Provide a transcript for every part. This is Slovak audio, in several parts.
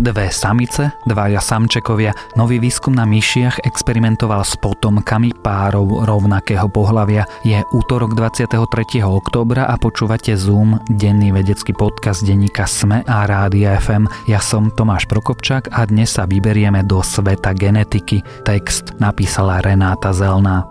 Dve samice, dvaja samčekovia. Nový výskum na myšiach experimentoval s potomkami párov rovnakého pohlavia. Je útorok 23. októbra a počúvate Zoom, denný vedecký podcast denníka SME a Rádia FM. Ja som Tomáš Prokopčák a dnes sa vyberieme do sveta genetiky. Text napísala Renáta Zelná.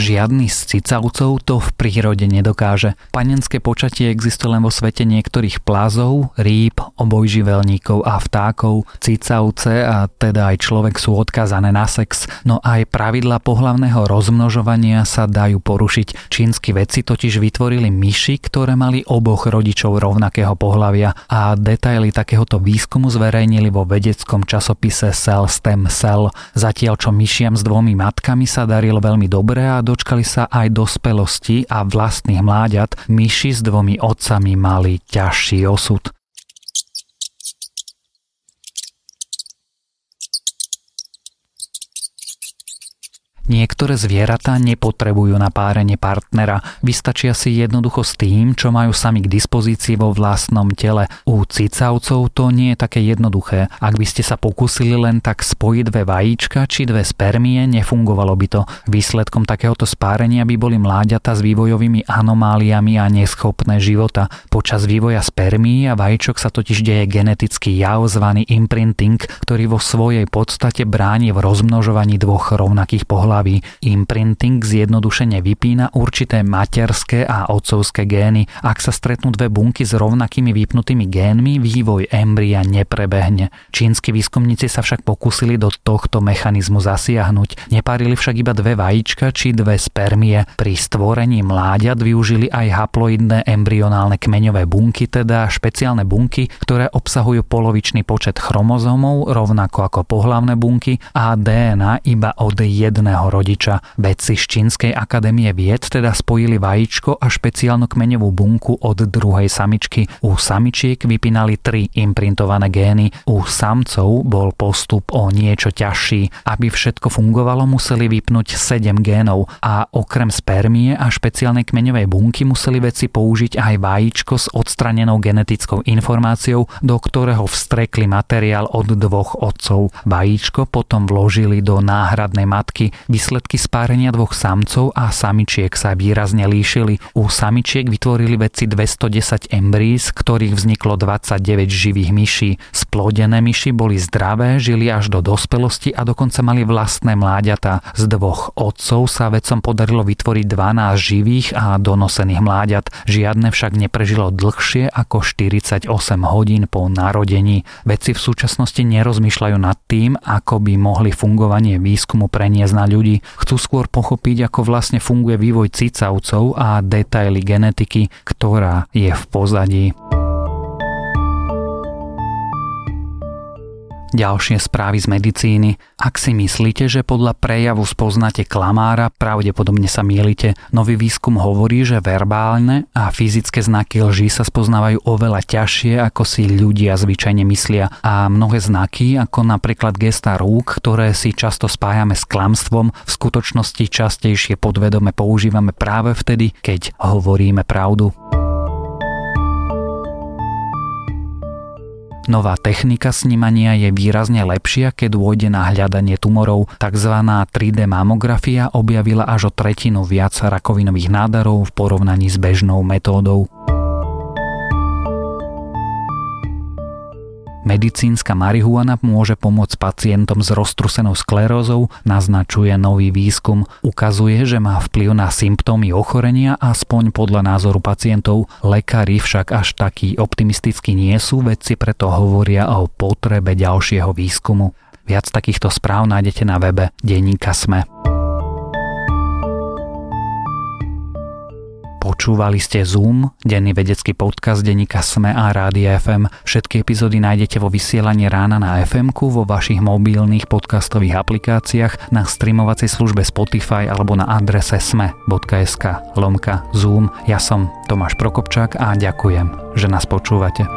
Žiadny z cicavcov to v prírode nedokáže. Panenské počatie existuje len vo svete niektorých plázov, rýb, obojživelníkov a vtákov. Cicavce a teda aj človek sú odkazané na sex, no aj pravidla pohlavného rozmnožovania sa dajú porušiť. Čínsky vedci totiž vytvorili myši, ktoré mali oboch rodičov rovnakého pohlavia a detaily takéhoto výskumu zverejnili vo vedeckom časopise Cell Stem Cell. Zatiaľ čo myšiam s dvomi matkami sa darilo veľmi dobre a dočkali sa aj dospelosti a vlastných mláďat, myši s dvomi otcami mali ťažší osud. Niektoré zvieratá nepotrebujú na párenie partnera, vystačia si jednoducho s tým, čo majú sami k dispozícii vo vlastnom tele. U cicavcov to nie je také jednoduché. Ak by ste sa pokúsili len tak spojiť dve vajíčka či dve spermie, nefungovalo by to. Výsledkom takéhoto spárenia by boli mláďata s vývojovými anomáliami a neschopné života. Počas vývoja spermí a vajíčok sa totiž deje genetický jav zvaný imprinting, ktorý vo svojej podstate bráni v rozmnožovaní dvoch rovnakých pohľadov hlavy. Imprinting zjednodušene vypína určité materské a otcovské gény. Ak sa stretnú dve bunky s rovnakými vypnutými génmi, vývoj embria neprebehne. Čínsky výskumníci sa však pokúsili do tohto mechanizmu zasiahnuť. Nepárili však iba dve vajíčka či dve spermie. Pri stvorení mláďat využili aj haploidné embryonálne kmeňové bunky, teda špeciálne bunky, ktoré obsahujú polovičný počet chromozomov, rovnako ako pohlavné bunky a DNA iba od jedného rodiča. Vedci z Čínskej akadémie vied teda spojili vajíčko a špeciálnu kmeňovú bunku od druhej samičky. U samičiek vypínali tri imprintované gény, u samcov bol postup o niečo ťažší. Aby všetko fungovalo, museli vypnúť 7 génov a okrem spermie a špeciálnej kmeňovej bunky museli vedci použiť aj vajíčko s odstranenou genetickou informáciou, do ktorého vstrekli materiál od dvoch otcov. Vajíčko potom vložili do náhradnej matky, Výsledky spárenia dvoch samcov a samičiek sa výrazne líšili. U samičiek vytvorili vedci 210 embrí, z ktorých vzniklo 29 živých myší. Splodené myši boli zdravé, žili až do dospelosti a dokonca mali vlastné mláďata. Z dvoch otcov sa vedcom podarilo vytvoriť 12 živých a donosených mláďat. Žiadne však neprežilo dlhšie ako 48 hodín po narodení. Vedci v súčasnosti nerozmýšľajú nad tým, ako by mohli fungovanie výskumu preniesť na ľudí ľudí chcú skôr pochopiť, ako vlastne funguje vývoj cicavcov a detaily genetiky, ktorá je v pozadí. Ďalšie správy z medicíny. Ak si myslíte, že podľa prejavu spoznáte klamára, pravdepodobne sa mielite. Nový výskum hovorí, že verbálne a fyzické znaky lží sa spoznávajú oveľa ťažšie, ako si ľudia zvyčajne myslia. A mnohé znaky, ako napríklad gesta rúk, ktoré si často spájame s klamstvom, v skutočnosti častejšie podvedome používame práve vtedy, keď hovoríme pravdu. Nová technika snímania je výrazne lepšia, keď dôjde na hľadanie tumorov. Takzvaná 3D mamografia objavila až o tretinu viac rakovinových nádarov v porovnaní s bežnou metódou. Medicínska marihuana môže pomôcť pacientom s roztrusenou sklerózou, naznačuje nový výskum. Ukazuje, že má vplyv na symptómy ochorenia, aspoň podľa názoru pacientov. Lekári však až takí optimistickí nie sú, vedci preto hovoria o potrebe ďalšieho výskumu. Viac takýchto správ nájdete na webe Denníka Sme. Počúvali ste Zoom, denný vedecký podcast denníka Sme a Rádia FM. Všetky epizódy nájdete vo vysielaní rána na fm vo vašich mobilných podcastových aplikáciách, na streamovacej službe Spotify alebo na adrese sme.sk lomka Zoom. Ja som Tomáš Prokopčák a ďakujem, že nás počúvate.